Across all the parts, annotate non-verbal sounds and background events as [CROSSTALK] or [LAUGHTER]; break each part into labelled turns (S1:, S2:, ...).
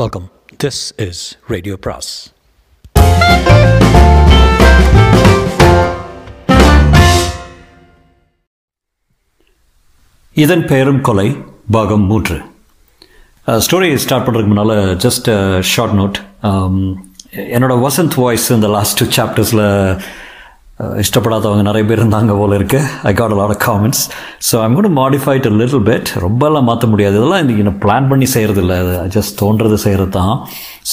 S1: Welcome this is radio பிராஸ்
S2: இதன் பெயரும் கொலை பாகம் மூன்று. ஸ்டோரி ஸ்டார்ட் பண்ணுறதுக்கு முன்னால் ஜஸ்ட் ஷார்ட் நோட் என்னோட வசந்த் வாய்ஸ் இந்த லாஸ்ட் டூ சாப்டர்ஸில் இஷ்டப்படாதவங்க நிறைய பேர் இருந்தாங்க போல் இருக்கு I got lot of comments so I'm கூட மாடிஃபைட் லிட்டில் பெட் ரொம்பலாம் மாற்ற முடியாது இதெல்லாம் இன்றைக்கி நான் பிளான் பண்ணி செய்கிறது இல்லை அது ஜஸ்ட் தோன்றது செய்கிறது தான்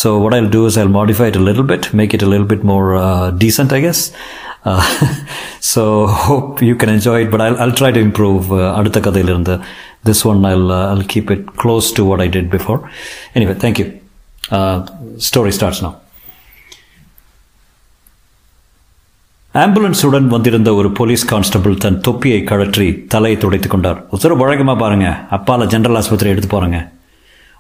S2: so what I'll do is I'll modified little bit make it little bit more decent I guess so hope you can enjoy it but I'll all try to improve அடுத்த கதையிலிருந்து this one I'll all keep it close to what I did before anyway thank you story starts நான் ஆம்புலன்ஸுடன் வந்திருந்த ஒரு police constable தன் தொப்பியை கழற்றி தலையை துடைத்து கொண்டார். உத்தரவு வழக்கமாக பாருங்க. அப்பால ஜெனரல் ஆஸ்பத்திரி எடுத்து போறேங்க.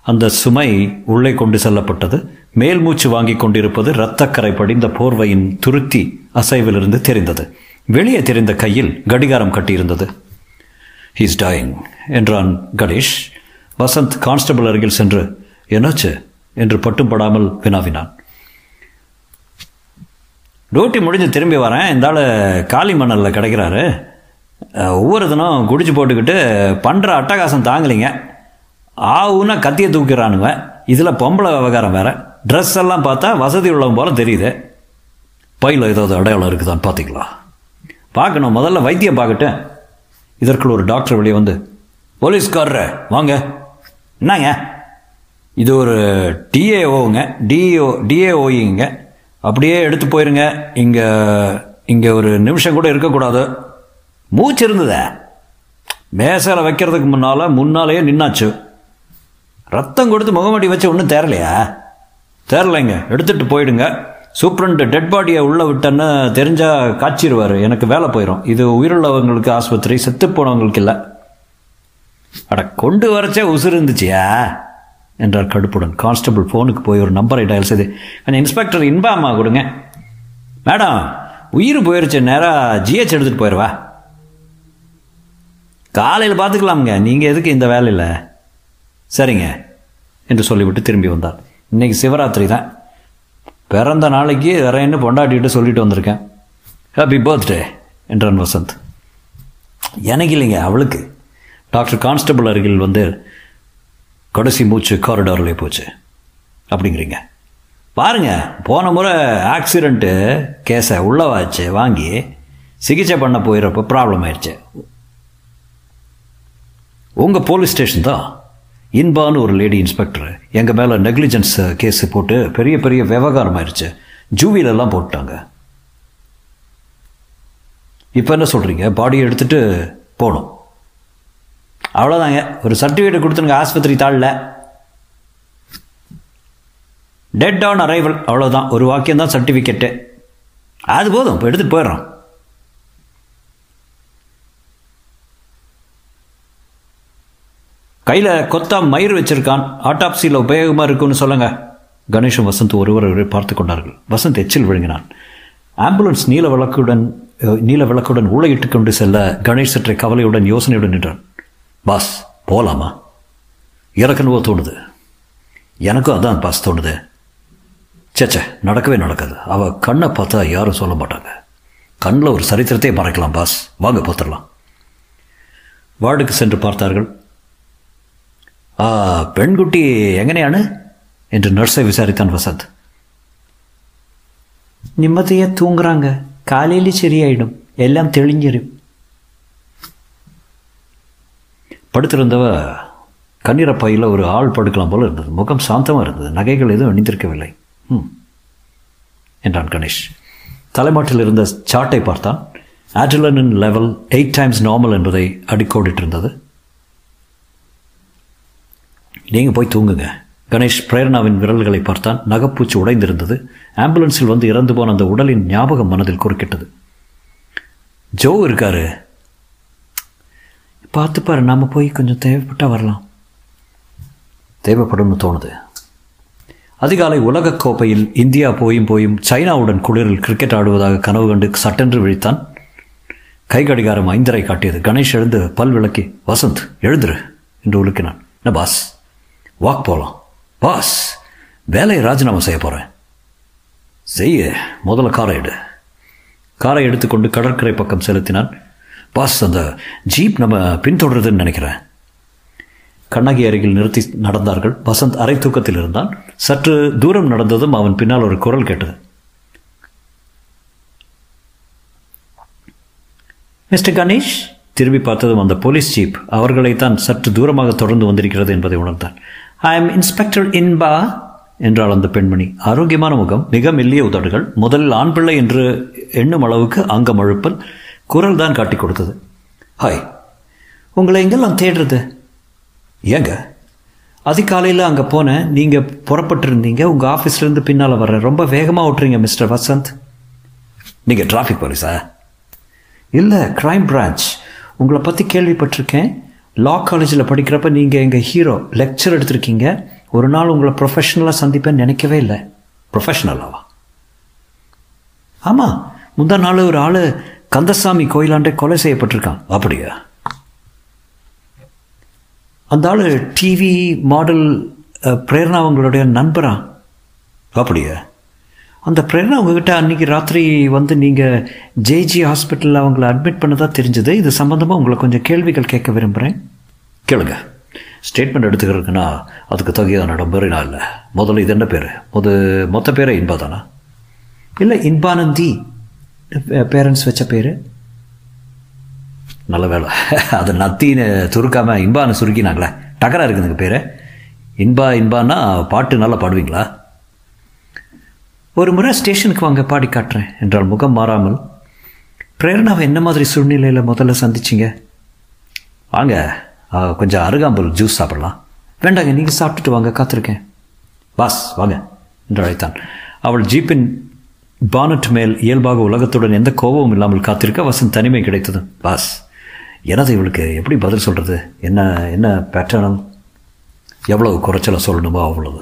S2: அந்த சுமை உள்ளே கொண்டு செல்லப்பட்டது. மேல் மூச்சு வாங்கிக் கொண்டிருப்பது இரத்தக்கரை படிந்த போர்வையின் துருத்தி அசைவிலிருந்து தெரிந்தது. வெளியே தெரிந்த கையில் கடிகாரம் கட்டியிருந்தது. ஹீஸ் டாயிங் என்றான் கணேஷ். வசந்த் கான்ஸ்டபிள் அருகில் சென்று என்னாச்சு? என்று பட்டும் படாமல் வினாவினான். டியூட்டி முடிஞ்சு திரும்பி வரேன். இந்த ஆள் காளி மணலில் கிடைக்கிறாரு. ஒவ்வொரு தினம் குடிச்சு போட்டுக்கிட்டு பண்ணுற அட்டகாசம் தாங்கலைங்க. ஆவுன்னா கத்தியை தூக்கிறானுங்க. இதில் பொம்பளை விவகாரம் வேறு. ட்ரெஸ் எல்லாம் பார்த்தா வசதி உள்ளவன் போல் தெரியுது. பையில் ஏதாவது அடையாளம் இருக்குதான்னு பார்த்திங்களா பார்க்கணும். முதல்ல வைத்தியம் பார்க்கட்டும். இதற்குள் ஒரு டாக்டர் வெளியே வந்து போலீஸ்காரரு வாங்க. என்னங்க? இது ஒரு டிஏஓங்க டிஓ டிஏஓஇங்க அப்படியே எடுத்து போயிருங்க. இங்கே இங்கே ஒரு நிமிஷம் கூட இருக்கக்கூடாது. மூச்சு இருந்ததே. மேசையில் வைக்கிறதுக்கு முன்னால் முன்னாலேயே நின்னாச்சு. ரத்தம் கொடுத்து முகமடி வச்சு ஒன்றும் தேரலையா? தேரலைங்க. எடுத்துட்டு போயிடுங்க. சூப்ரண்ட் டெட் பாடியை உள்ளே விட்டேன்னு தெரிஞ்சால் காய்ச்சிடுவார் எனக்கு வேலை போயிடும் இது உயிருள்ளவங்களுக்கு ஆஸ்பத்திரி செத்து போனவங்களுக்கு இல்லை. அட கொண்டு வரச்சே உசுறு இருந்துச்சியா? என்றார் கடுப்புடன். கான்ஸ்டபிள் ஃபோனுக்கு போய் ஒரு நம்பரை டயல் செய்து கொஞ்சம் இன்ஸ்பெக்டர் இன்பாமா கொடுங்க. மேடம் உயிர் போயிருச்சு நேராக ஜிஹெச் எடுத்துகிட்டு போயிடுவா காலையில் பார்த்துக்கலாமுங்க நீங்கள் எதுக்கு இந்த வேலையில்? சரிங்க என்று சொல்லிவிட்டு திரும்பி வந்தார். இன்னைக்கு சிவராத்திரி தான். பிறந்த நாளைக்கு வேற பொண்டாட்டிகிட்டு சொல்லிட்டு வந்திருக்கேன். ஹாப்பி பர்த்டே என்றான் வசந்த். எனக்கு இல்லைங்க அவளுக்கு. டாக்டர் கான்ஸ்டபிள் அருகில் வந்து கடைசி மூச்சு காரிடார்லேயே போச்சு. அப்படிங்கிறீங்க. பாருங்க போன முறை ஆக்சிடெண்ட்டு கேஸை உள்ளவாச்சு வாங்கி சிகிச்சை பண்ண போயிடுறப்ப ப்ராப்ளம் ஆயிடுச்சு. உங்கள் போலீஸ் ஸ்டேஷன் தான். இன்பான்னு ஒரு லேடி இன்ஸ்பெக்டர் எங்கள் மேலே நெக்லிஜென்ஸ் கேஸ் போட்டு பெரிய பெரிய விவகாரம் ஆயிடுச்சு. ஜூவிலெல்லாம் போட்டாங்க. இப்போ என்ன சொல்கிறீங்க பாடியை எடுத்துட்டு போகணும். அவ்வளோதாங்க ஒரு சர்டிஃபிகேட் கொடுத்துருங்க ஆஸ்பத்திரி தாளில். டெட் ஆன் அரைவல் அவ்வளோதான் ஒரு வாக்கியம் தான் சர்டிஃபிகேட்டு அது போதும். இப்போ எடுத்துகிட்டு போயிடுறோம். கையில் கொத்தா மயிர் வச்சிருக்கான். ஆட்டாப்சியில் உபயோகமாக இருக்குன்னு சொல்லுங்க. கணேஷும் வசந்த் ஒருவர் பார்த்து கொண்டார்கள். வசந்த் எச்சில் விழுங்கினான். ஆம்புலன்ஸ் நீல விளக்குடன் நீல விளக்குடன் ஊழையிட்டு கொண்டு செல்ல கணேஷ் சற்றை கவலையுடன் யோசனையுடன் நின்றான். பாஸ் போகலாமா இறக்கணுவோ தோணுது. எனக்கும் அதான் பாஸ் தோணுது. சேச்சே நடக்கவே நடக்காது. அவள் கண்ணை பார்த்தா யாரும் சொல்ல மாட்டாங்க. கண்ணில் ஒரு சரித்திரத்தையே மறைக்கலாம் பாஸ். வாங்க பார்த்துடலாம் வார்டுக்கு சென்று பார்த்தார்கள். ஆ பெண்குட்டி எங்கனையானு? என்று நர்ஸை விசாரித்தான் வசந்த். நிம்மதியாக தூங்குறாங்க. காலையில் சரியாயிடும். எல்லாம் தெளிஞ்சிடும் படுத்திருந்தவ கண்ணீர ஒரு ஆள் படுக்கலாம் போல இருந்தது. முகம் சாந்தமாக இருந்தது. நகைகள் எதுவும் அணிந்திருக்கவில்லை. ம் என்றான் கணேஷ். தலைமாட்டில் இருந்த சார்ட்டை பார்த்தான். ஆட்ரிலனின் லெவல் எயிட் டைம்ஸ் நார்மல் என்பதை அடிக்கோடிட்டிருந்தது. நீங்கள் போய் தூங்குங்க. கணேஷ் பிரேரணாவின் விரல்களை பார்த்தான். நகைப்பூச்சி உடைந்திருந்தது. ஆம்புலன்ஸில் வந்து இறந்து போன அந்த உடலின் ஞாபகம் மனதில் குறுக்கிட்டது. ஜோ இருக்காரு. பார்த்து பாரு போய் கொஞ்சம் தேவைப்பட்டால் வரலாம். தேவைப்படும்னு தோணுது. அதிகாலை உலகக் கோப்பையில் இந்தியா போயும் போயும் சைனாவுடன் குளிரில் கிரிக்கெட் ஆடுவதாக கனவு கண்டு சட்டென்று விழித்தான். கை கடிகாரம் ஐந்தரை காட்டியது. கணேஷ் எழுந்து பல் விளக்கி வசந்த் எழுந்துரு என்று உலுக்கினான். என்ன பாஸ்? வாக் போகலாம் பாஸ் வேலையை ராஜினாமா செய்ய போகிறேன் செய்ய முதல்ல காரை எடு. காரை எடுத்துக்கொண்டு கடற்கரை பக்கம் செலுத்தினான். பாஸ் அந்த ஜீப் நம்ம பின்தொடருதுன்னு நினைக்கிறேன். கண்ணகி அருகில் நிறுத்தி நடந்தார்கள். வசந்த் அரை தூக்கத்தில் இருந்தான். சற்று தூரம் நடந்ததும் அவன் பின்னால் ஒரு குரல் கேட்டது. மிஸ்டர் கணேஷ் திரும்பி பார்த்ததும் அந்த போலீஸ் ஜீப் அவர்களைத்தான் சற்று தூரமாக தொடர்ந்து வந்திருக்கிறது என்பதை உணர்ந்தான். ஐ எம் இன்ஸ்பெக்டர் இன்பா என்றாள் அந்த பெண்மணி. ஆரோக்கியமான முகம் மிக மெல்லிய உதடுகள் முதலில் ஆண் பிள்ளை என்று எண்ணும் அளவுக்கு அங்கம் அழுப்பல் குரல் தான் காட்டி கொடுத்தது. ஹாய். உங்களை எங்கெல்லாம் தேடுறது? ஏங்க? அதிகாலையில் அங்கே போனேன் நீங்கள் புறப்பட்டிருந்தீங்க உங்கள் ஆஃபீஸ்லேருந்து பின்னால் வர்றேன் ரொம்ப வேகமாக ஓட்டுறீங்க மிஸ்டர் வசந்த். நீங்கள் டிராஃபிக் போலீஸா? இல்லை க்ரைம் பிரான்ச் உங்களை பற்றி கேள்விப்பட்டிருக்கேன். லா காலேஜில் படிக்கிறப்ப நீங்கள் எங்கள் ஹீரோ லெக்சர் எடுத்திருக்கீங்க. ஒரு நாள் உங்களை ப்ரொஃபஷனலாக சந்திப்பேன்னு நினைக்கவே இல்லை. ப்ரொஃபஷனலாவா ஆமாம் முந்தா நாள் ஒரு ஆள் கந்தசாமி கோயிலாண்டே கொலை செய்யப்பட்டிருக்கான். அப்படியா? அந்த ஆள் டிவி மாடல் பிரேரணா அவங்களுடைய நண்பரா? அப்படியா? அந்த பிரேரணா உங்ககிட்ட அன்னைக்கு ராத்திரி வந்து நீங்கள் ஜேஜி ஹாஸ்பிட்டலில் அவங்கள அட்மிட் பண்ணதா தெரிஞ்சது. இது சம்மந்தமாக உங்களை கொஞ்சம் கேள்விகள் கேட்க விரும்புகிறேன் கேளுங்க. ஸ்டேட்மெண்ட் எடுத்துக்கிறதுக்குன்னா அதுக்கு தகுதியான நம்பர் நான் இல்லை. முதல்ல இது என்ன பேர்? முத மொத்த பேரே இன்பா தானா? இல்லை இன்பானந்தி பேரண்ட்ஸ் வச்ச பேர்? நல்ல வேலை. அது நத்தின்னு துருக்காமல் இன்பான்னு சுருக்கினாங்களே. டக்கராக இருக்குதுங்க பேர். இன்பா இன்பான்னா பாட்டு நல்லா பாடுவீங்களா? ஒரு முறை ஸ்டேஷனுக்கு வாங்க பாடி காட்டுறேன் என்றால் முகம் மாறாமல் பிரேரணாவை என்ன மாதிரி சூழ்நிலையில் முதல்ல சந்திச்சிங்க? வாங்க கொஞ்சம் அருகாம்புல் ஜூஸ் சாப்பிடலாம். வேண்டாங்க நீங்கள் சாப்பிட்டுட்டு வாங்க காத்திருக்கேன். பாஸ் வாங்க என்று அழைத்தான். அவள் ஜீப்பின் பானட் மேல் இயல்பாக உலகத்துடன் எந்த கோபமும் இல்லாமல் காத்திருக்க வசந்த் தனிமை கிடைத்தது. பாஸ் எனது இவளுக்கு? எப்படி பதில் சொல்கிறது என்ன என்ன பேட்டர்னும் எவ்வளவு குறைச்சலை சொல்லணுமோ அவ்வளவு.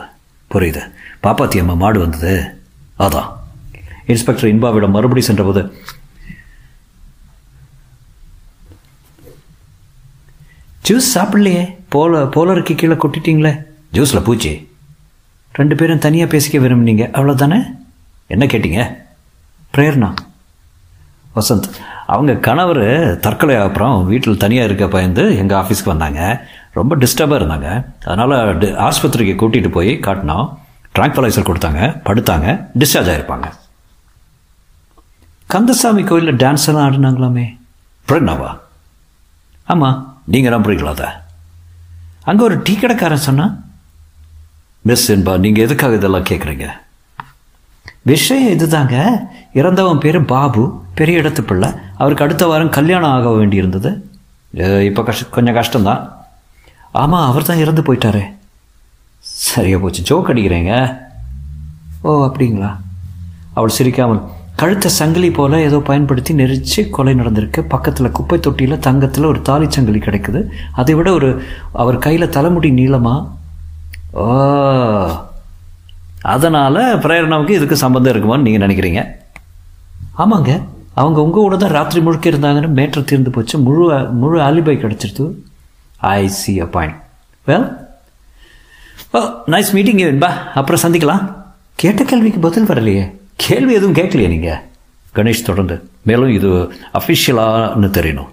S2: புரியுது. பாப்பாத்தி அம்மா மாடு வந்தது. அதான் இன்ஸ்பெக்டர் இன்பாவிடம் மறுபடி சென்றபோது ஜூஸ் சாப்பிடலையே? போல போலருக்கு கீழே கொட்டிட்டீங்களே? ஜூஸில் பூச்சி. ரெண்டு பேரும் தனியாக பேசிக்க விரும்புனீங்க. அவ்வளோதானே என்ன கேட்டீங்க? பிரேரணா. வசந்த் அவங்க கணவர் தற்கொலை அப்புறம் வீட்டில் தனியாக இருக்க பயந்து எங்கள் ஆஃபீஸ்க்கு வந்தாங்க. ரொம்ப டிஸ்டர்பாக இருந்தாங்க. அதனால் ஆஸ்பத்திரிக்கு கூட்டிகிட்டு போய் காட்டினோம். ட்ராங்க்வலைசர் கொடுத்தாங்க படுத்தாங்க டிஸ்சார்ஜ் ஆகிருப்பாங்க கந்தசாமி கோயிலில் டான்ஸ் எல்லாம் ஆடினாங்களாமே? பிரக்னாவா ஆமாம் நீங்கள் நம்புறீங்களா அதை. அங்கே ஒரு டீ கடைக்காரன் சொன்னான். மிஸ் என்பா நீங்கள் எதுக்காக இதெல்லாம் கேட்குறீங்க விஷயம் இதுதாங்க. இறந்தவன் பேர் பாபு பெரிய இடத்து பிள்ளை. அவருக்கு அடுத்த வாரம் கல்யாணம் ஆக வேண்டியிருந்தது. இப்போ கஷ்ட கொஞ்சம் கஷ்டம்தான். ஆமாம் அவர் தான் இறந்து போயிட்டாரே. சரியா போச்சு ஜோக் அடிக்கிறேங்க. ஓ அப்படிங்களா? அவள் சிரிக்காமல் கழுத்த சங்கிலி போல் ஏதோ பயன்படுத்தி நெரிச்சு கொலை நடந்திருக்கு. பக்கத்தில் குப்பை தொட்டியில் தங்கத்தில் ஒரு தாலி சங்கிலி கிடைக்குது. அதை விட ஒரு அவர் கையில் தலைமுடி நீளமாக ஓ அதனால் பிரேரணாவுக்கு இதுக்கு சம்மந்தம் இருக்குமான்னு நீங்கள் நினைக்கிறீங்க? ஆமாங்க. அவங்க உங்கள் கூட தான் ராத்திரி முழுக்க இருந்தாங்கன்னு மேட்ரு தீர்ந்து போச்சு. முழு முழு ஆலிபை கிடச்சிருது. I see a point well oh nice meeting வேணும்பா அப்புறம் சந்திக்கலாம். கேட்ட கேள்விக்கு பதில் வரலையே. கேள்வி எதுவும் கேட்கலையே நீங்கள் கணேஷ் தொடர்ந்து. மேலும் இது அஃபிஷியலான்னு தெரியணும்.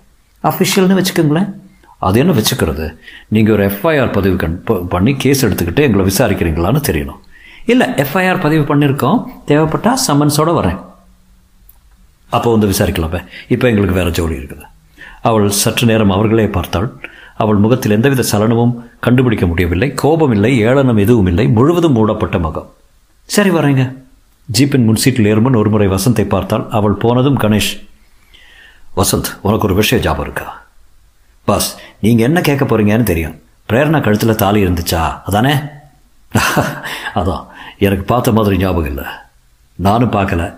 S2: அஃபிஷியல்னு வச்சுக்கோங்களேன். அது என்ன வச்சுக்கிறது? நீங்கள் ஒரு எஃப்ஐஆர் பதிவு கண் பண்ணி கேஸ் எடுத்துக்கிட்டு எங்களை விசாரிக்கிறீங்களான்னு தெரியணும். இல்லை எஃப்ஐஆர் பதிவு பண்ணியிருக்கோம் தேவைப்பட்டால் சம்மன்ஸோடு வரேன். அப்போ வந்து விசாரிக்கலாமே இப்போ எங்களுக்கு வேறு ஜோலி இருக்குது. அவள் சற்று நேரம் அவர்களே பார்த்தாள். அவள் முகத்தில் எந்தவித சலனமும் கண்டுபிடிக்க முடியவில்லை. கோபம் இல்லை ஏளனம் எதுவும் இல்லை. முழுவதும் மூடப்பட்ட முகம். சரி வரேங்க. ஜீப்பின் முன்சீட்டில் ஏறுமன் ஒருமுறை வசந்தை பார்த்தாள். அவள் போனதும் கணேஷ் வசந்த் உனக்கு ஒரு விஷயம் ஜாபம் இருக்கா? பாஸ் நீங்கள் என்ன கேட்க போறீங்கன்னு தெரியும். பிரேரணா கழுத்தில் தாலி இருந்துச்சா? அதானே? [LAUGHS] அதான். எனக்கு பார்த்த மாதிரி ஞாபகம் இல்லை. நானும் பார்க்கல.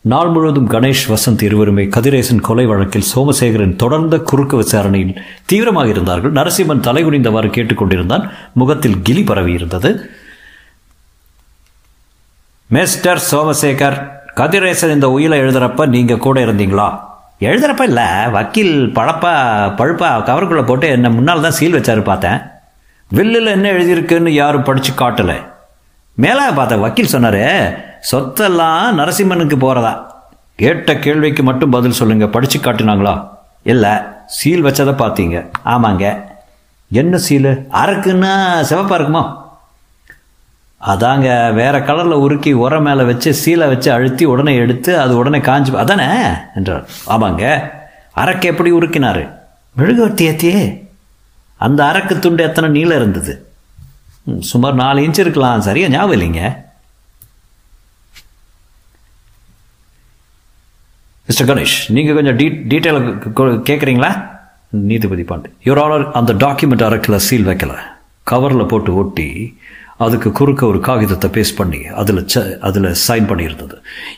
S2: நாள் முழுவதும் கணேஷ் வசந்த் இருவருமே கதிரேசன் கொலை வழக்கில் சோமசேகரன் தொடர்ந்த குறுக்கு விசாரணையில் தீவிரமாக இருந்தார்கள். நரசிம்மன் தலைகுனிந்தவாறு கேட்டுக்கொண்டிருந்தான் முகத்தில் கிலி பரவி இருந்தது. மிஸ்டர் சோமசேகர் கதிரேசன் இந்த உயிலை எழுதுறப்ப நீங்க கூட இருந்தீங்களா? எழுதுறப்ப இல்லை வக்கீல் பழப்பா பழுப்பா கவருக்குள்ளே போட்டு என்ன முன்னால் தான் சீல் வச்சாரு பார்த்தேன். வில்லில் என்ன எழுதியிருக்குன்னு யாரும் படித்து காட்டலை. மேலே பார்த்த வக்கீல் சொன்னார் சொத்தெல்லாம் நரசிம்மனுக்கு போகிறதா கேட்ட கேள்விக்கு மட்டும் பதில் சொல்லுங்கள் படித்து காட்டினாங்களா? இல்லை சீல் வச்சதை பார்த்தீங்க. ஆமாங்க. என்ன சீல்? அரக்குன்னா சிவப்பாக இருக்குமா? அதாங்க வேற கலரில் உருக்கி உரம் மேலே வச்சு சீலை வச்சு அழுத்தி உடனே எடுத்து அது உடனே காஞ்சி அதானே? என்றார். ஆமாங்க. அரக்கு எப்படி உருக்கினாரு? மெழுகுவர்த்தி ஏத்தியே. அந்த அரக்கு துண்டு எத்தனை நீளம் இருந்தது? ம், சுமார் நாலு இன்ச் இருக்கலாம். சரியா? ஞாபகம் இல்லைங்க. மிஸ்டர் கணேஷ் நீங்கள் கொஞ்சம் டீ டீட்டெயிலாக கேட்குறீங்களா நீதிபதி பாண்டு. யுவர் ஆனர் அந்த டாக்குமெண்ட் அரக்கில் சீல் வைக்கல. கவரில் போட்டு ஒட்டி அதுக்கு குறுக்க ஒரு காகிதத்தை பேஸ்ட் பண்ணி அதில் ச அதில் சைன் பண்ணியிருந்தது.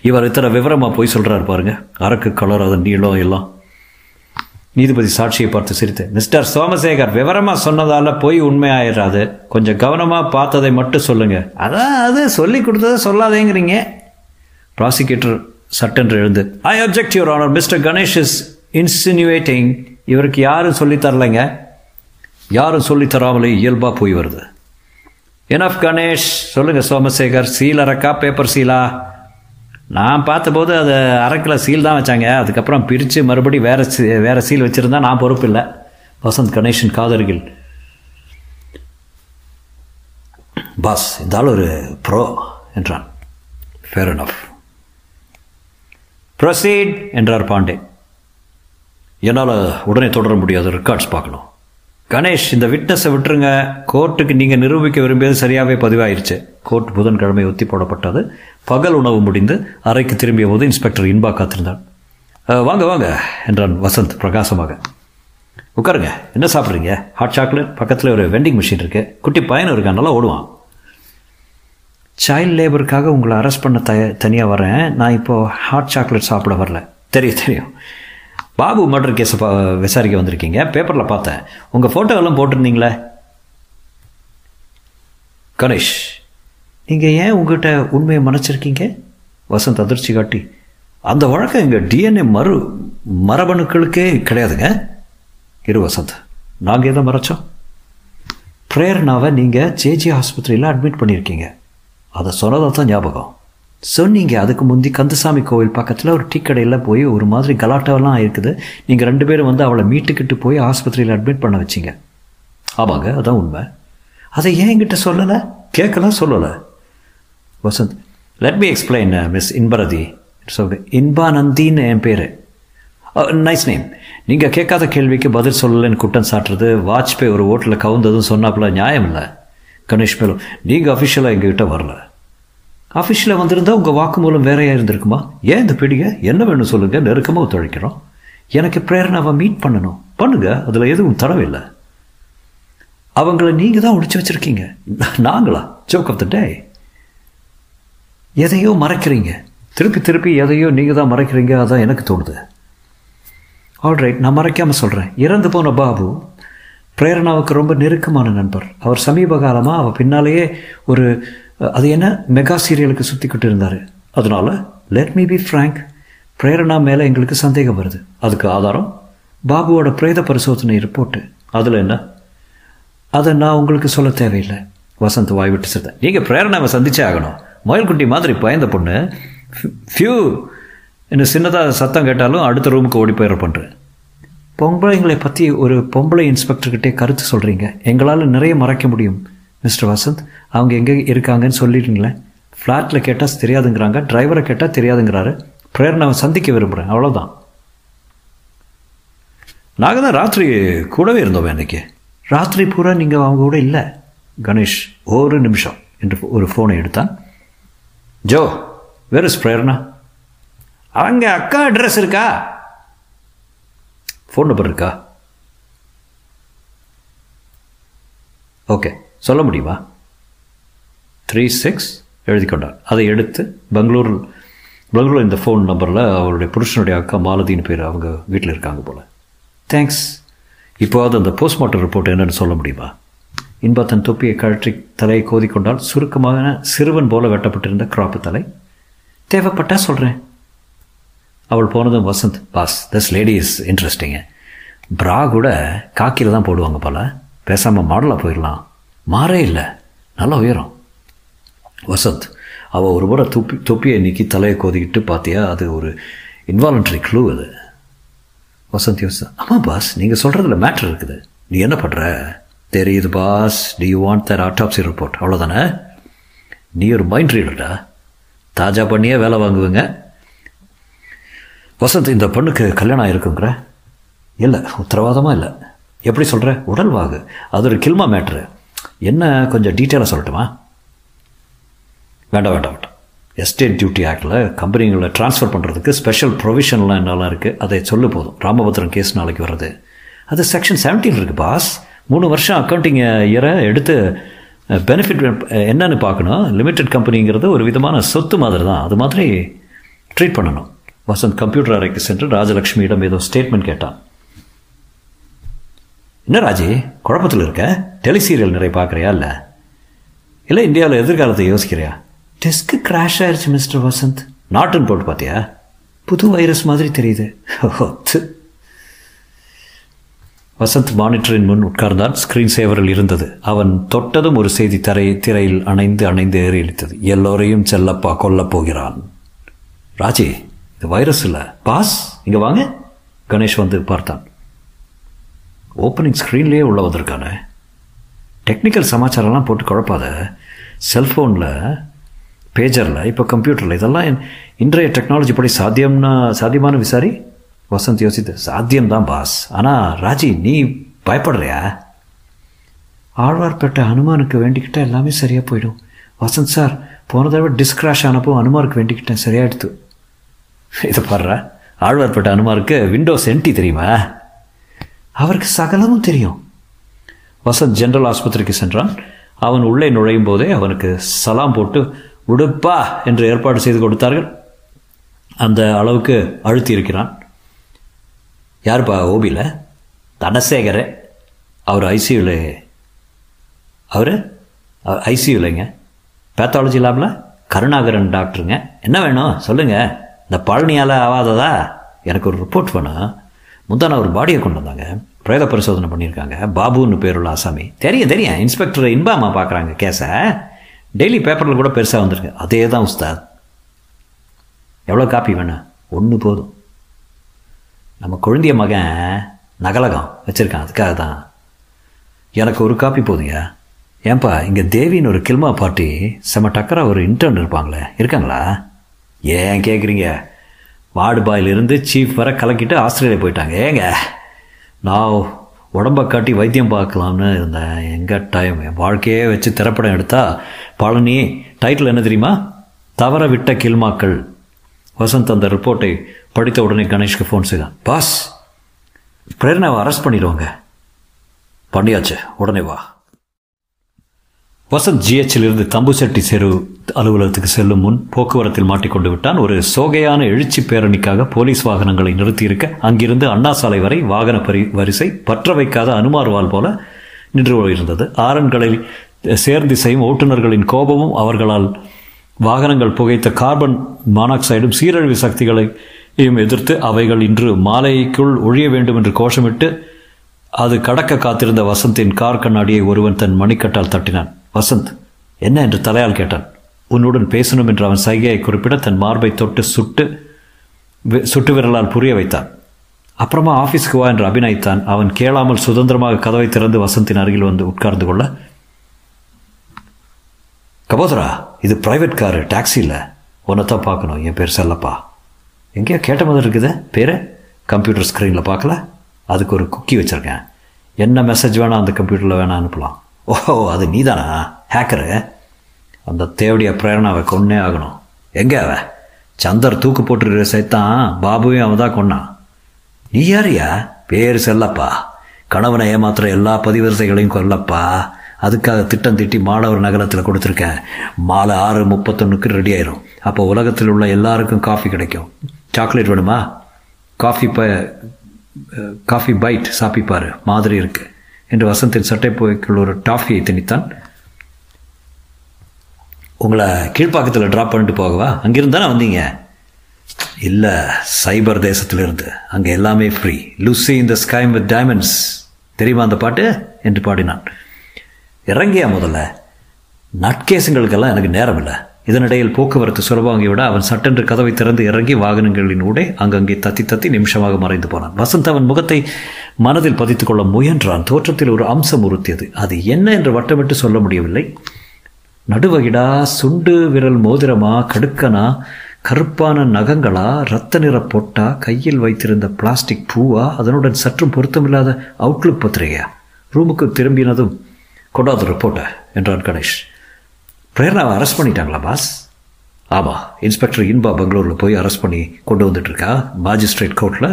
S2: இவர் இத்தனை விவரமாக போய் சொல்கிறாரு பாருங்க. அரக்கு கலர் அது நீளம் எல்லாம். நீதிபதி சாட்சியை பார்த்து சிரித்து மிஸ்டர் சோமசேகர் விவரமாக சொன்னதால போய் உண்மையாயிடாது கொஞ்சம் கவனமாக பார்த்ததை மட்டும் சொல்லுங்க. அதான் அது சொல்லி கொடுத்ததை சொல்லாதேங்கிறீங்க. ப்ராசிக்யூட்டர் சட்டென்று எழுந்து I object your honour mister Ganesh is insinuating இவருக்கு யாரும் சொல்லித் தரலைங்க. யாரும் சொல்லித் தராமலே இயல்பாக போய் வருது. எனஃப் கணேஷ் சொல்லுங்கள் சோமசேகர். சீலரக்கா பேப்பர் சீலா? நான் பார்த்தபோது அது அரைக்கில் சீல் தான் வச்சாங்க. அதுக்கப்புறம் பிரித்து மறுபடி வேறு சீ வேறு சீல் வச்சுருந்தா நான் பொறுப்பு இல்லை. வசந்த் கணேஷன் காதருகில். பாஸ் இருந்தாலும் ஒரு ப்ரோ என்றான். Fair enough. ப்ரொசீட் என்றார் பாண்டே. என்னால் உடனே தொடர முடியாது ரெக்கார்ட்ஸ் பார்க்கணும். கணேஷ் இந்த விட்னஸை விட்டுருங்க. கோர்ட்டுக்கு நீங்கள் நிரூபிக்க விரும்பியது சரியாகவே பதிவாயிருச்சு. கோர்ட் புதன்கிழமை ஒத்தி போடப்பட்டது. பகல் உணவு முடிந்து அறைக்கு திரும்பிய போது இன்ஸ்பெக்டர் இன்பா காத்திருந்தான் வாங்க வாங்க என்றான் வசந்த் பிரகாசமாக. உட்காருங்க என்ன சாப்பிட்றீங்க? ஹாட் சாக்லேட் பக்கத்தில் ஒரு வெண்டிங் மிஷின் இருக்கு. குட்டி பையனும் இருக்கான் நல்லா ஓடுவான். சைல்ட் லேபருக்காக உங்களை அரெஸ்ட் பண்ண த தனியாக வரேன். நான் இப்போது ஹாட் சாக்லேட் சாப்பிட வரல. தெரியும் தெரியும். பாபு மர்டர் கேஸை பா விசாரிக்க வந்திருக்கீங்க. பேப்பரில் பார்த்தேன். உங்கள் ஃபோட்டோ எல்லாம் போட்டிருந்தீங்களே? கணேஷ் நீங்கள் ஏன் உங்ககிட்ட உண்மையை மறைச்சிருக்கீங்க வசந்த் அதிர்ச்சி காட்டி அந்த வழக்கம் எங்கள் டிஎன்ஏ மறு மரபணுக்களுக்கே கிடையாதுங்க. இரு வசந்த் நாங்கள் எதை மறைச்சோம்? பிரேரணாவை நீங்கள் ஜேஜி ஆஸ்பத்திரியில் அட்மிட் பண்ணியிருக்கீங்க. அதை சொன்னதாக தான் ஞாபகம். சொன்னீங்க அதுக்கு முந்தி கந்தசாமி கோவில் பக்கத்தில் ஒரு டீ கடையில் போய் ஒரு மாதிரி கலாட்டாவெல்லாம் ஆயிருக்குது. நீங்கள் ரெண்டு பேரும் வந்து அவளை மீட்டுக்கிட்டு போய் ஆஸ்பத்திரியில் அட்மிட் பண்ண வச்சிங்க. ஆமாங்க அதான் உண்மை. அதை ஏன் என்கிட்ட சொல்லலை? கேட்கலாம் சொல்லலை. Vasanth. Let be explain miss Inbarathi சொல்லுங்க இன்பானந்தின்னு என் பேர். நைஸ் uh, நேம் நீங்கள் கேட்காத கேள்விக்கு பதில் சொல்லலைன்னு குட்டம் சாட்டுறது வாஜ்பேயி ஒரு ஓட்டில் கவுந்ததும் சொன்னாப்புல நியாயம் இல்லை. கணேஷ் மேலும் நீங்கள் அஃபிஷியலாக எங்ககிட்ட வரல. அஃபிஷியலாக வந்திருந்தால் உங்கள் வாக்குமூலம் வேறையாக இருந்திருக்குமா? ஏன் இந்த பிடிங்க? என்ன வேணும் சொல்லுங்கள் நெருக்கமாக ஒத்துழைக்கிறோம். எனக்கு பிரேரணாவை மீட் பண்ணணும். பண்ணுங்கள் அதில் எதுவும் தடவில்லை அவங்கள நீங்கள் தான் ஒழிச்சு வச்சுருக்கீங்க. நாங்களா? ஜோக் ஆஃப் த டே எதையோ மறைக்கிறீங்க. திருப்பி திருப்பி எதையோ நீங்கள் தான் மறைக்கிறீங்க அதான் எனக்கு தோணுது. ஆல்ரைட் நான் மறைக்காமல் சொல்கிறேன் இறந்து போன பாபு பிரேரணாவுக்கு ரொம்ப நெருக்கமான நண்பர். அவர் சமீப காலமாக அவர் பின்னாலேயே ஒரு அது என்ன மெகா சீரியலுக்கு சுற்றிக்கிட்டு இருந்தார் அதனால let me be frank Prerana மேலே எங்களுக்கு சந்தேகம் வருது. அதுக்கு ஆதாரம் பாபுவோட பிரேத பரிசோதனை ரிப்போர்ட்டு அதில் என்ன? அதை நான் உங்களுக்கு சொல்ல தேவையில்லை. வசந்த் வாய்விட்டு விட்டு நீங்கள் பிரேரணாவை சந்திச்சே ஆகணும். மயில்குட்டி மாதிரி பயந்த பொண்ணு ஃபியூ என்ன சின்னதாக சத்தம் கேட்டாலும் அடுத்த ரூமுக்கு ஓடி போயிட பண்ணுறேன் பொம்பளைங்களை பற்றி ஒரு பொம்பளை இன்ஸ்பெக்டர்கிட்டே கருத்து சொல்கிறீங்க எங்களால் நிறைய மறைக்க முடியும் மிஸ்டர் வசந்த். அவங்க எங்கே இருக்காங்கன்னு சொல்லிடுங்களேன். ஃப்ளாட்டில் கேட்டால் தெரியாதுங்கிறாங்க டிரைவரை கேட்டால் தெரியாதுங்கிறாரு. பிரேரணாவை சந்திக்க விரும்புகிறேன் அவ்வளோதான் நாங்கள் தான் ராத்திரி கூடவே இருந்தோம் அன்னைக்கு. ராத்திரி பூரா நீங்கள் அவங்க கூட இல்லை. கணேஷ் ஒரு நிமிஷம் என்று ஒரு ஃபோனை எடுத்தான். Jo where is Prerana? அவங்க அக்கா அட்ரஸ் இருக்கா? ஃபோன் நம்பர் இருக்கா? ஓகே சொல்ல முடியுமா? த்ரீ சிக்ஸ் எழுதி கொண்டார் அதை எடுத்து பெங்களூர் பெங்களூர் இந்த ஃபோன் நம்பரில் அவருடைய புருஷனுடைய அக்கா மாலதின்னு பேர் அவங்க வீட்டில் இருக்காங்க போல். தேங்க்ஸ் இப்போது அந்த போஸ்ட்மார்ட்டம் ரிப்போர்ட் என்னென்னு சொல்ல முடியுமா? இன்பா தன் தொப்பியை கழற்றி தலையை கோதிக்கொண்டால் சுருக்கமாக சிறுவன் போல வெட்டப்பட்டிருந்த கிராப்பு தலை. தேவைப்பட்டா சொல்கிறேன் அவள் போனதும் Vasanth boss this lady is interesting ப்ரா கூட காக்கியில் தான் போடுவாங்க போல. பேசாமல் மாடலாக போயிடலாம் மாறே இல்லை. நல்லா உயரம். வசந்த் அவள் ஒரு முறை தொப்பி தொப்பியை நீக்கி தலையை கோதிக்கிட்டு பார்த்தியா அது ஒரு இன்வாலண்ட்ரி க்ளூ அது. வசந்த் யோசிச்சா ஆமாம் பாஸ் நீங்கள் சொல்கிறதுல மேட்ரு இருக்குது. நீ என்ன பண்ணுற தெரியுது boss do you want the autopsy report அவ்வளோதானே நீ ஒரு மைண்ட் ரீடர்டா தாஜா பண்ணியே வேலை வாங்குவீங்க. வசந்த் இந்த பொண்ணுக்கு கல்யாணம் ஆயிருக்குங்கிற? இல்லை உத்தரவாதமாக இல்லை. எப்படி சொல்கிற உடல் வாகு. அது ஒரு கில்மா மேட்ரு என்ன கொஞ்சம் டீட்டெயிலாக சொல்லட்டுமா? வேண்டாம் வேண்டாம் வேண்டாம். எஸ்டேட் டியூட்டி ஆக்டில் கம்பெனிகளை ட்ரான்ஸ்ஃபர் பண்ணுறதுக்கு ஸ்பெஷல் ப்ரொவிஷன்லாம் என்னெல்லாம் இருக்குது அதை சொல்லு போதும். ராமபத்ரன் கேஸ் நாளைக்கு வர்றது. அது செக்ஷன் செவன்டீன் இருக்குது பாஸ் மூணு வருஷம் அக்கௌண்டிங் இயரை எடுத்து பெனிஃபிட் என்னன்னு பார்க்கணும். லிமிடெட் கம்பெனிங்கிறது ஒரு விதமான சொத்து மாதிரி தான் அது மாதிரி ட்ரீட் பண்ணணும். வசந்த் கம்ப்யூட்டர் அறைக்கு சென்று ராஜலக்ஷ்மியிடம் ஏதோ ஸ்டேட்மெண்ட் கேட்டான். என்ன ராஜி குழப்பத்தில் இருக்க? டெலி சீரியல் நிறைய பார்க்குறியா இல்லை? இல்லை இந்தியாவில் எதிர்காலத்தை யோசிக்கிறியா? டெஸ்க்கு கிராஷ் ஆயிடுச்சு மிஸ்டர் வசந்த். நாட்டுன்னு போட்டு பார்த்தியா? புது வைரஸ் மாதிரி தெரியுது. [LAUGHS] வசந்த் மானிட்டரின் முன் உட்கார்ந்தான். ஸ்கிரீன் சேவரில் இருந்தது. அவன் தொட்டதும் ஒரு செய்தி தரை திரையில் அணைந்து அணைந்து ஏறியளித்தது. எல்லோரையும் செல்லப்பா கொல்லப் போகிறான். ராஜி இது வைரஸ் இல்லை. பாஸ் இங்கே வாங்க. கணேஷ் வந்து பார்த்தான். ஓப்பனிங் ஸ்க்ரீன்லேயே உள்ள வந்திருக்கானே. டெக்னிக்கல் சமாச்சாரம்லாம் போட்டு குழப்பாத. செல்ஃபோனில் பேஜரில் இப்போ கம்ப்யூட்டரில் இதெல்லாம் இன்றைய டெக்னாலஜி படி சாத்தியம்னா சாத்தியமான விசாரி? வசந்த் யோசித்து சாத்தியம்தான் பாஸ். ஆனால் ராஜி நீ பயப்படுறியா? ஆழ்வார்பேட்டை அனுமானுக்கு வேண்டிக்கிட்டால் எல்லாமே சரியாக போயிடும். வசந்த் சார் போன தடவை டிஸ்கிராஷ் ஆனப்போ அனுமாருக்கு வேண்டிக்கிட்டேன் சரியாயிடுத்து. இதை பாடுற ஆழ்வார்பேட்டை அனுமாருக்கு விண்டோஸ் என்டி தெரியுமா? அவருக்கு சகலமும் தெரியும். வசந்த் ஜென்ரல் ஆஸ்பத்திரிக்கு சென்றான். அவன் உள்ளே நுழையும் போதே அவனுக்கு சலாம் போட்டு உடுப்பா என்று ஏற்பாடு செய்து கொடுத்தார்கள். அந்த அளவுக்கு அழுத்தி இருக்கிறான் யாருப்பா ஓபியில் தனசேகர். அவர் ஐசியூவில் அவர்? அவர் ஐசியூலைங்க பேத்தாலஜி லேபில் கருணாகரன் டாக்டருங்க. என்ன வேணும்? சொல்லுங்கள் இந்த பழனியால் ஆகாததா எனக்கு ஒரு ரிப்போர்ட் வேணும். முந்தான ஒரு பாடியை கொண்டு வந்தாங்க. பிரேத பரிசோதனை பண்ணியிருக்காங்க. பாபுன்னு பேருள்ள ஆசாமி. தெரியும் தெரியும். இன்ஸ்பெக்டர் இன்பாமா பார்க்குறாங்க கேஸை. டெய்லி பேப்பரில் கூட பெருசாக வந்திருக்கு. அதே தான் உஸ்தாத். எவ்வளோ காப்பி வேணும்? ஒன்று போதும். நம்ம குழந்தைய மகன் நகலகம் வச்சுருக்கான். அதுக்காக தான். எனக்கு ஒரு காப்பி போதுங்க. ஏன்பா இங்கே தேவின்னு ஒரு கில்மா பார்ட்டி செம டக்கரா ஒரு இன்டர்ன் இருப்பாங்களே. இருக்காங்களா? ஏன் கேட்குறீங்க வார்டு பாயிலிருந்து சீஃப் வர கலக்கிட்டு ஆஸ்திரேலியா போயிட்டாங்க. ஏங்க நான் உடம்ப காட்டி வைத்தியம் பார்க்கலாம்னு இருந்தேன். எங்கள் டைம் என் வாழ்க்கையே வச்சு திரைப்படம் எடுத்தா பழனி டைட்டில் என்ன தெரியுமா? தவற விட்ட கில்மாக்கள். வசந்த் அந்த ரிப்போர்ட்டை படித்த உடனே கணேஷ்க்கு ஃபோன் செய்தான். பாஸ் பிரேரணாவை அரெஸ்ட் பண்ணிடுவாங்க. பண்ணியாச்சு உடனே வா. வசந்த் ஜிஹெச்சிலிருந்து தம்புசெட்டி செரு அலுவலகத்துக்கு செல்லும் முன் போக்குவரத்தில் மாட்டிக்கொண்டு விட்டான். ஒரு சோகையான எழுச்சி பேரணிக்காக போலீஸ் வாகனங்களை நிறுத்தியிருக்க அங்கிருந்து அண்ணா சாலை வரை வாகன பரி வரிசை பற்ற வைக்காத அனுமார்வால் போல நின்று இருந்தது ஆரன்களில் சேர்ந்திசையும் ஓட்டுநர்களின் கோபமும் அவர்களால் வாகனங்கள் புகைத்த கார்பன் மானாக்சைடும் சீரழிவு சக்திகளையும் எதிர்த்து அவைகள் இன்று மாலைக்குள் ஒழிய வேண்டும் என்று கோஷமிட்டு அது கடக்க காத்திருந்த வசந்தின் கார் கண்ணாடியை ஒருவன் தன் மணிக்கட்டால் தட்டினான். வசந்த் என்ன என்று தலையால் கேட்டான். உன்னுடன் பேசணும் என்று அவன் சைகையை குறிப்பிட தன் மார்பை தொட்டு சுட்டு சுட்டு விரலால் புரிய வைத்தான். அப்புறமா ஆஃபீஸ்க்கு வா என்று அபிநயித்தான். அவன் கேளாமல் சுதந்திரமாக கதவை திறந்து வசந்தின் அருகில் வந்து உட்கார்ந்து கொள்ள கபோதரா இது ப்ரைவேட் காரு டாக்ஸி இல்லை. தான் பார்க்கணும். என் பேர் செல்லப்பா. எங்கேயோ கேட்ட மாதிரி இருக்குது. பேர்? கம்ப்யூட்டர் ஸ்க்ரீனில் பார்க்கல. அதுக்கு ஒரு குக்கி வச்சுருக்கேன். என்ன மெசேஜ் வேணால் அந்த கம்ப்யூட்டரில் வேணால் அனுப்பலாம். ஓஹோ அது நீதானா? ஹேக்கரு அந்த தேவடிய பிரேரணாவை கொன்னே ஆகணும். எங்கே அவ? சந்தர் தூக்கு போட்டுருக்கிற சேர்த்தான் பாபுவையும் அவன் தான் கொன்னான். நீ யாரியா பேர் செல்லப்பா. கணவனை ஏமாத்துற எல்லா பதிவரிசைகளையும் கொல்லப்பா. அதுக்காக திட்டம் திட்டி மாணவர் நகரத்தில் கொடுத்துருக்கேன். மாலை ஆறு முப்பத்தொன்னுக்கு ரெடி ஆயிரும். அப்போ உலகத்தில் உள்ள எல்லாருக்கும் காஃபி கிடைக்கும். சாக்லேட் வேணுமா? காஃபி ப காஃபி பைட் சாப்பிப்பார். மாதிரி இருக்கு. என்று வசந்தின் சட்டை போய்க்குள் ஒரு டாஃபியை திணித்தான். உங்களை கீழ்ப்பாக்கத்தில் ட்ராப் பண்ணிட்டு போகவா? அங்கிருந்து தானே வந்தீங்க? இல்லை சைபர் தேசத்திலிருந்து. அங்கே எல்லாமே free Lucy in the sky with diamonds தெரியுமா அந்த பாட்டு? என்று பாடினான். இறங்கியா முதல்ல? நட்கேசுங்களுக்கெல்லாம் எனக்கு நேரம் இல்லை இதனிடையில் போக்குவரத்து சுரபாங்கியோட அவன் சட்டென்று கதவை திறந்து இறங்கி வாகனங்களின் ஊடே அங்கங்கே தத்தி தத்தி நிமிஷமாக மறைந்து போனான். வசந்த் அவன் முகத்தை மனதில் பதித்துக் கொள்ள முயன்றான். தோற்றத்தில் ஒரு அம்சம் உறுத்தியது. அது என்ன என்று வட்டமிட்டு சொல்ல முடியவில்லை. நடுவகிடா சுண்டு விரல் மோதிரமா கடுக்கனா கருப்பான நகங்களா ரத்த நிற பொட்டா கையில் வைத்திருந்த பிளாஸ்டிக் பூவா அதனுடன் சற்றும் பொருத்தமில்லாத அவுட்லுக் பத்திரிகையா? ரூமுக்கு திரும்பினதும் கொண்டாந்து ரிப்போர்ட்டை என்றான் கணேஷ். பிரேரணாவை அரெஸ்ட் பண்ணிட்டாங்களா பாஸ் ஆமாம் இன்ஸ்பெக்டர் இன்பா பெங்களூரில் போய் அரெஸ்ட் பண்ணி கொண்டு வந்துட்டுருக்கா. மாஜிஸ்ட்ரேட் கோர்ட்டில்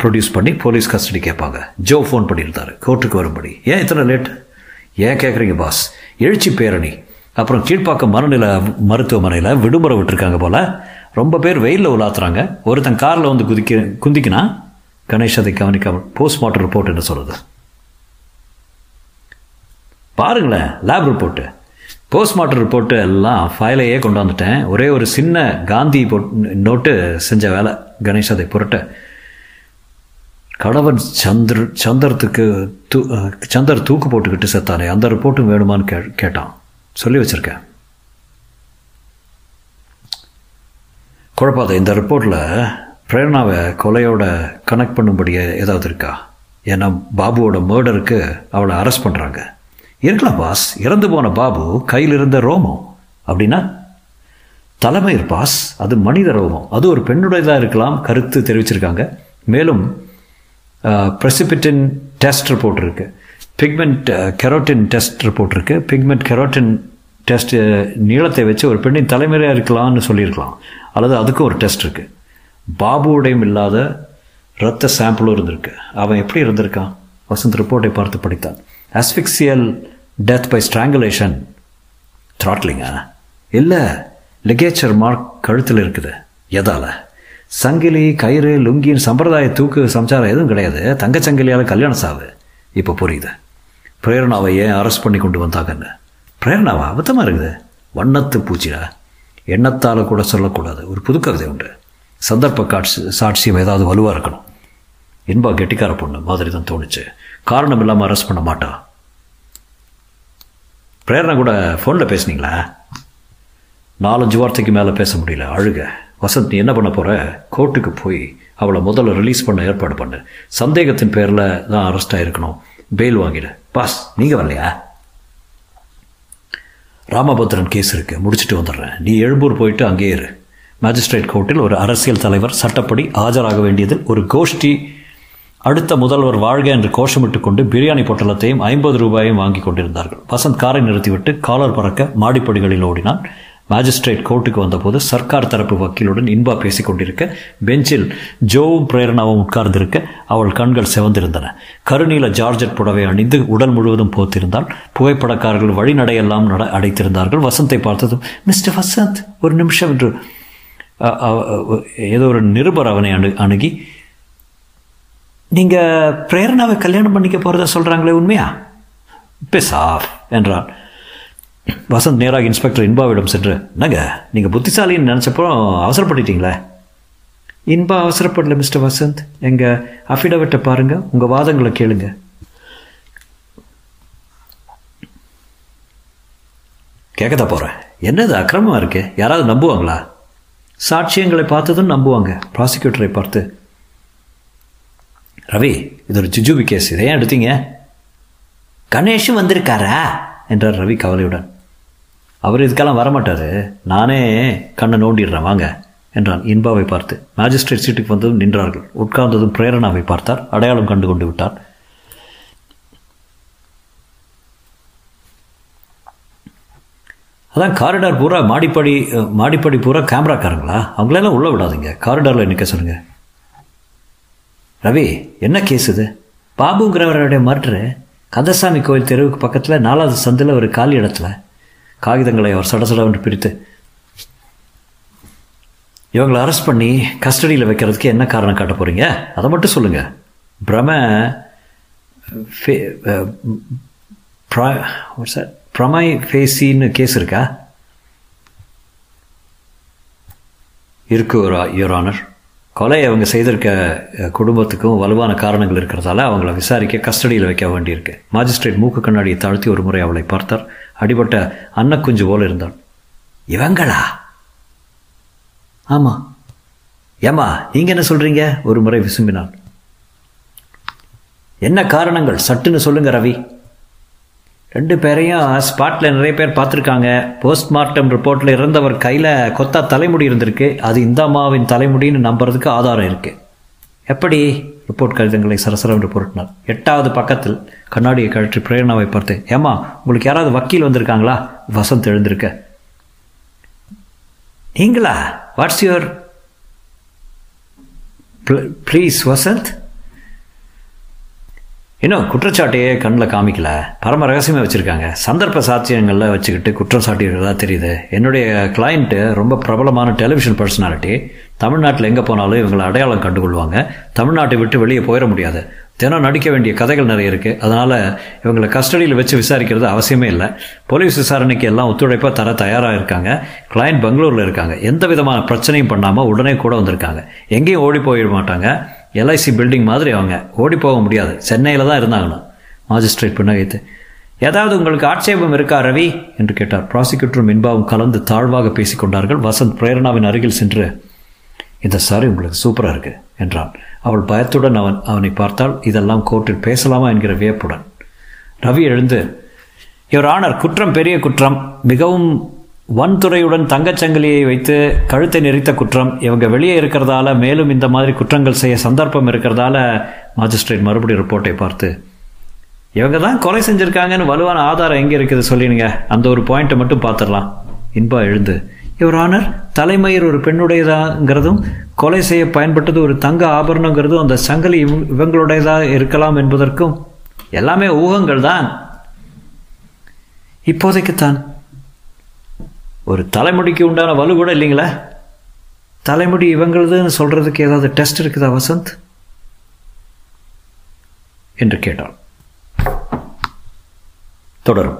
S2: ப்ரொடியூஸ் பண்ணி போலீஸ் கஸ்டடி கேட்பாங்க. ஜோ ஃபோன் பண்ணியிருந்தாரு கோர்ட்டுக்கு வரும்படி. ஏன் இத்தனை லேட் ஏன் கேட்குறீங்க பாஸ் எழுச்சி பேரணி. அப்புறம் கீழ்ப்பாக்கம் மனநில மருத்துவமனையில் விடுமுறை விட்டுருக்காங்க போல். ரொம்ப பேர் வெயிலில் உலாத்துறாங்க. ஒருத்தன் காரில் வந்து குதிக்க குந்திக்கினா கணேஷ் அதை கவனிக்காமல் போஸ்ட்மார்ட்டம் ரிப்போர்ட் என்ன சொல்கிறது பாருங்களேன் லேப் ரிப்போர்ட்டு போஸ்ட்மார்ட்டம் ரிப்போர்ட்டு எல்லாம் ஃபைலையே கொண்டு வந்துட்டேன். ஒரே ஒரு சின்ன காந்தி நோட்டு செஞ்ச வேலை கணேஷ் அதை புரட்ட. கணவன் சந்திர சந்திரத்துக்கு தூ சந்தர் தூக்கு போட்டுக்கிட்டு செத்தானே அந்த ரிப்போர்ட்டும் வேணுமான்னு கே கேட்டான். சொல்லி வச்சுருக்கேன். குழப்பாத இந்த ரிப்போர்ட்டில் பிரேரணாவை கொலையோட கனெக்ட் பண்ணும்படியே ஏதாவது இருக்கா? ஏன்னா பாபுவோட மேர்டருக்கு அவளை அரெஸ்ட் பண்ணுறாங்க இருக்கலாம் பாஸ். இறந்து போன பாபு கையில் இருந்த ரோமம். அப்படின்னா தலைமையர் பாஸ். அது மனித ரோமம். அது ஒரு பெண்ணுடையதாக இருக்கலாம் கருத்து தெரிவிச்சிருக்காங்க. மேலும் ப்ரெசிபிட்டின் டெஸ்ட் ரிப்போர்ட் இருக்குது பிக்மெண்ட் கெரோட்டின் டெஸ்ட் ரிப்போர்ட் இருக்குது பிக்மெண்ட் கெரோட்டின் டெஸ்ட் நீளத்தை வச்சு ஒரு பெண்ணின் தலைமுறையாக இருக்கலாம்னு சொல்லியிருக்கலாம். அல்லது அதுக்கும் ஒரு டெஸ்ட் இருக்குது பாபுவுடையும் இல்லாத இரத்த சாம்பிளும் இருந்திருக்கு. அவன் எப்படி இருந்திருக்கான்? வசந்த் ரிப்போர்ட்டை பார்த்து படித்தான். அஸ்பிக்சியல் டெத் பை ஸ்ட்ராங்குலேஷன் த்ராட்லிங்கா இல்லை லிகேச்சர் மார்க் கழுத்தில் இருக்குது. எதால்? சங்கிலி கயிறு லுங்கின் சம்பிரதாய தூக்கு சம்சாரம் எதுவும் கிடையாது. தங்கச்சங்கிலியால் கல்யாணம் சாவு. இப்போ புரியுது. பிரேரணாவை ஏன் அரெஸ்ட் பண்ணி கொண்டு வந்தாங்கன்னு? பிரேரணாவா? அபத்தமாக இருக்குது. வண்ணத்து பூச்சிடா. எண்ணத்தால் கூட சொல்லக்கூடாது. ஒரு புது கவிதை உண்டு. சந்தர்ப்ப காட்சி சாட்சியம் ஏதாவது வலுவாக இருக்கணும். இன்பா கெட்டிக்கார பொண்ணு மாதிரி தான் தோணுச்சு. காரணம் இல்லாமல் அரெஸ்ட் பண்ண மாட்டா. பிரேரணா கூட ஃபோனில் பேசுனீங்களா? நாலஞ்சு வார்த்தைக்கு மேலே பேச முடியல அழுக. வசந்த் நீ என்ன பண்ண போகிற கோர்ட்டுக்கு போய் அவளை முதல்ல ரிலீஸ் பண்ண ஏற்பாடு பண்ணு. சந்தேகத்தின் பேரில் தான் அரெஸ்ட் ஆகிருக்கணும் பெயில் வாங்கிடு. பாஸ் நீங்கள் வரலையா? ராமபத்ரன் கேஸ் இருக்குது முடிச்சுட்டு வந்துடுறேன். நீ எழும்பூர் போயிட்டு அங்கேயே இரு. மேஜிஸ்ட்ரேட் கோர்ட்டில் ஒரு அரசியல் தலைவர் சட்டப்படி ஆஜராக வேண்டியதில் ஒரு கோஷ்டி அடுத்த முதல்வர் வாழ்க என்று கோஷமிட்டு கொண்டு பிரியாணி பொட்டலத்தையும் ஐம்பது ரூபாயும் வாங்கி கொண்டிருந்தார்கள். வசந்த் காரை நிறுத்திவிட்டு காலர் பறக்க மாடிப்படிகளில் ஓடினான். மேஜிஸ்ட்ரேட் கோர்ட்டுக்கு வந்தபோது சர்க்கார் தரப்பு வக்கீலுடன் இன்பா பேசிக் கொண்டிருக்க பெஞ்சில் ஜோவும் பிரேரணாவும் உட்கார்ந்திருக்க அவள் கண்கள் சிவந்திருந்தன. கருநீல ஜார்ஜட் புடவை அணிந்து உடல் முழுவதும் போத்திருந்தால் புகைப்படக்காரர்கள் வழிநடையெல்லாம் நட அடைத்திருந்தார்கள். வசந்தை பார்த்ததும் மிஸ்டர் வசந்த் ஒரு நிமிஷம் என்று ஏதோ ஒரு நிருபர் அவனை அணு அணுகி நீங்கள் பிரேரணாவை கல்யாணம் பண்ணிக்க போகிறதா சொல்கிறாங்களே உண்மையா? ஆஃப் என்றான். வசந்த் நேராக இன்ஸ்பெக்டர் இன்பாவிடம் சென்று என்னங்க நீங்கள் புத்திசாலின்னு நினச்சப்போ அவசரப்பட்டுட்டீங்களே? இன்பா அவசரப்படல மிஸ்டர் வசந்த். எங்கள் அஃபிடவிட்டை பாருங்கள் உங்கள் வாதங்களை கேளுங்க. கேட்கதா போகிறேன் என்னது அக்கிரமமாக இருக்கு? யாராவது நம்புவாங்களா? சாட்சியங்களை பார்த்ததும் நம்புவாங்க. ப்ராசிக்யூட்டரை பார்த்து ரவி இது ஒரு ஜுஜுபி கேஸ் இதை ஏன் எடுத்தீங்க? கணேஷும் வந்திருக்காரா? என்றார் ரவி கவலையுடன். அவர் இதுக்கெல்லாம் வரமாட்டார். நானே கண்ணை நோண்டிடுறேன் வாங்க என்றான் இன்பாவை பார்த்து. மேஜிஸ்ட்ரேட் சீட்டுக்கு வந்ததும் நின்றார்கள். உட்கார்ந்ததும் பிரேரணாவை பார்த்தார். அடையாளம் கண்டு கொண்டு விட்டார். அதான் காரிடார் பூரா மாடிப்படி மாடிப்படி பூரா கேமராக்காரங்களா அவங்களெல்லாம் உள்ளே விடாதீங்க. காரிடாரில் நிற்க சொல்லுங்கள் ரவி என்ன கேஸ் இது பாபுங்கிறவருடைய மர்டரு கந்தசாமி கோயில் தெருவுக்கு பக்கத்தில் நாலாவது சந்தில் ஒரு காலி இடத்துல காகிதங்களை அவர் சடசடவென்று பிரித்து இவங்களை அரெஸ்ட் பண்ணி கஸ்டடியில் வைக்கிறதுக்கு என்ன காரணம் காட்ட போகிறீங்க அதை மட்டும் சொல்லுங்கள் பிரம பிரமை ஃபேசின்னு கேஸ் இருக்கா இருக்கு ஒரு யுவர் ஆனர் கொலை அவங்க செய்திருக்க குடும்பத்துக்கும் வலுவான காரணங்கள் இருக்கிறதால அவங்கள விசாரிக்க கஸ்டடியில் வைக்க வேண்டியிருக்கு. மாஜிஸ்ட்ரேட் மூக்கு கண்ணாடியை தாழ்த்தி ஒரு முறை அவளை பார்த்தார். அடிபட்ட அன்னக்குஞ்சு போல இருந்தாள். இவங்களா? ஆமாம் ஏம்மா நீங்கள் என்ன சொல்கிறீங்க ஒரு முறை விசும்பினாள். என்ன காரணங்கள்? சட்டுன்னு சொல்லுங்க ரவி. ரெண்டு பேரையும் ஸ்பாட்டில் நிறைய பேர் பார்த்துருக்காங்க. போஸ்ட்மார்ட்டம் ரிப்போர்ட்டில் இறந்தவர் கையில் கொத்தா தலைமுடி இருந்திருக்கு. அது இந்த அம்மாவின் தலைமுடின்னு நம்புறதுக்கு ஆதாரம் இருக்கு. எப்படி? ரிப்போர்ட் கடிதங்களை சரசரம் ரிப்போர்ட்னார் எட்டாவது பக்கத்தில் கண்ணாடியை கழற்றி பிரேரணாவை பார்த்து ஏம்மா உங்களுக்கு யாராவது வக்கீல் வந்திருக்காங்களா? வசந்த் எழுந்திருக்க. நீங்களா? What's your please Vasanth. இன்னும் குற்றச்சாட்டையே கண்ணில் காமிக்கல. பரம ரகசியமாக வச்சுருக்காங்க. சந்தர்ப்ப சாட்சியங்களில் வச்சுக்கிட்டு குற்றம் சாட்டியிருக்கிறதா தெரியுது. என்னுடைய கிளைண்ட்டு ரொம்ப பிரபலமான டெலிவிஷன் பர்சனாலிட்டி தமிழ்நாட்டில் எங்கே போனாலும் இவங்களை அடையாளம் கண்டுகொள்வாங்க. தமிழ்நாட்டை விட்டு வெளியே போயிட முடியாது. தினம் நடிக்க வேண்டிய கதைகள் நிறைய இருக்குது அதனால் இவங்களை கஸ்டடியில் வச்சு விசாரிக்கிறது அவசியமே இல்லை. போலீஸ் விசாரணைக்கு எல்லாம் ஒத்துழைப்பாக தர தயாராக இருக்காங்க. கிளைண்ட் பெங்களூரில் இருக்காங்க. எந்த விதமான பிரச்சனையும் பண்ணாமல் உடனே கூட வந்திருக்காங்க. எங்கேயும் ஓடி போயிட மாட்டாங்க. எல்ஐசி பில்டிங் மாதிரி அவங்க. ஓடி போக முடியாது. சென்னையில் தான் இருந்தாங்கண்ணா. மாஜிஸ்ட்ரேட் புன்னகைத்து. ஏதாவது உங்களுக்கு ஆட்சேபம் இருக்கா ரவி? என்று கேட்டார். ப்ராசிக்யூட்டரும் இன்பாவும் கலந்து தாழ்வாக பேசிக்கொண்டார்கள் வசந்த் பிரேரணாவின் அருகில் சென்று இந்த சாரி உங்களுக்கு சூப்பராக இருக்கு என்றான். அவள் பயத்துடன் அவன் அவனை பார்த்தால் இதெல்லாம் கோர்ட்டில் பேசலாமா? என்கிற வியப்புடன். ரவி எழுந்து இவர் ஆனர் குற்றம் பெரிய குற்றம். மிகவும் வன்துறையுடன் தங்கச்சங்கிலியை வைத்து கழுத்தை நெறித்த குற்றம் இவங்க வெளியே இருக்கிறதால மேலும் இந்த மாதிரி குற்றங்கள் செய்ய சந்தர்ப்பம் இருக்கிறதால மாஜிஸ்ட்ரேட் மறுபடியும் ரிப்போர்ட்டை பார்த்து இவங்க தான் கொலை செஞ்சுருக்காங்கன்னு வலுவான ஆதாரம் எங்கே இருக்குது சொல்லிடுங்க. அந்த ஒரு பாயிண்ட்டை மட்டும் பார்த்துடலாம். இன்பா எழுந்து இவர் ஆனர் தலைமயிர் ஒரு பெண்ணுடையதாங்கிறதும் கொலை செய்ய பயன்பட்டது ஒரு தங்க ஆபரணங்கிறதும் அந்த சங்கிலி இவ- இவங்களுடையதாக இருக்கலாம் என்பதற்கும் எல்லாமே ஊகங்கள் தான். இப்போதைக்குத்தான் ஒரு தலைமுடிக்கு உண்டான வலு கூட இல்லைங்களா? தலைமுடி இவங்களதுன்னு சொல்றதுக்கு ஏதாவது டெஸ்ட் இருக்குதா வசந்த்? என்று கேட்டாள் தொடரும்.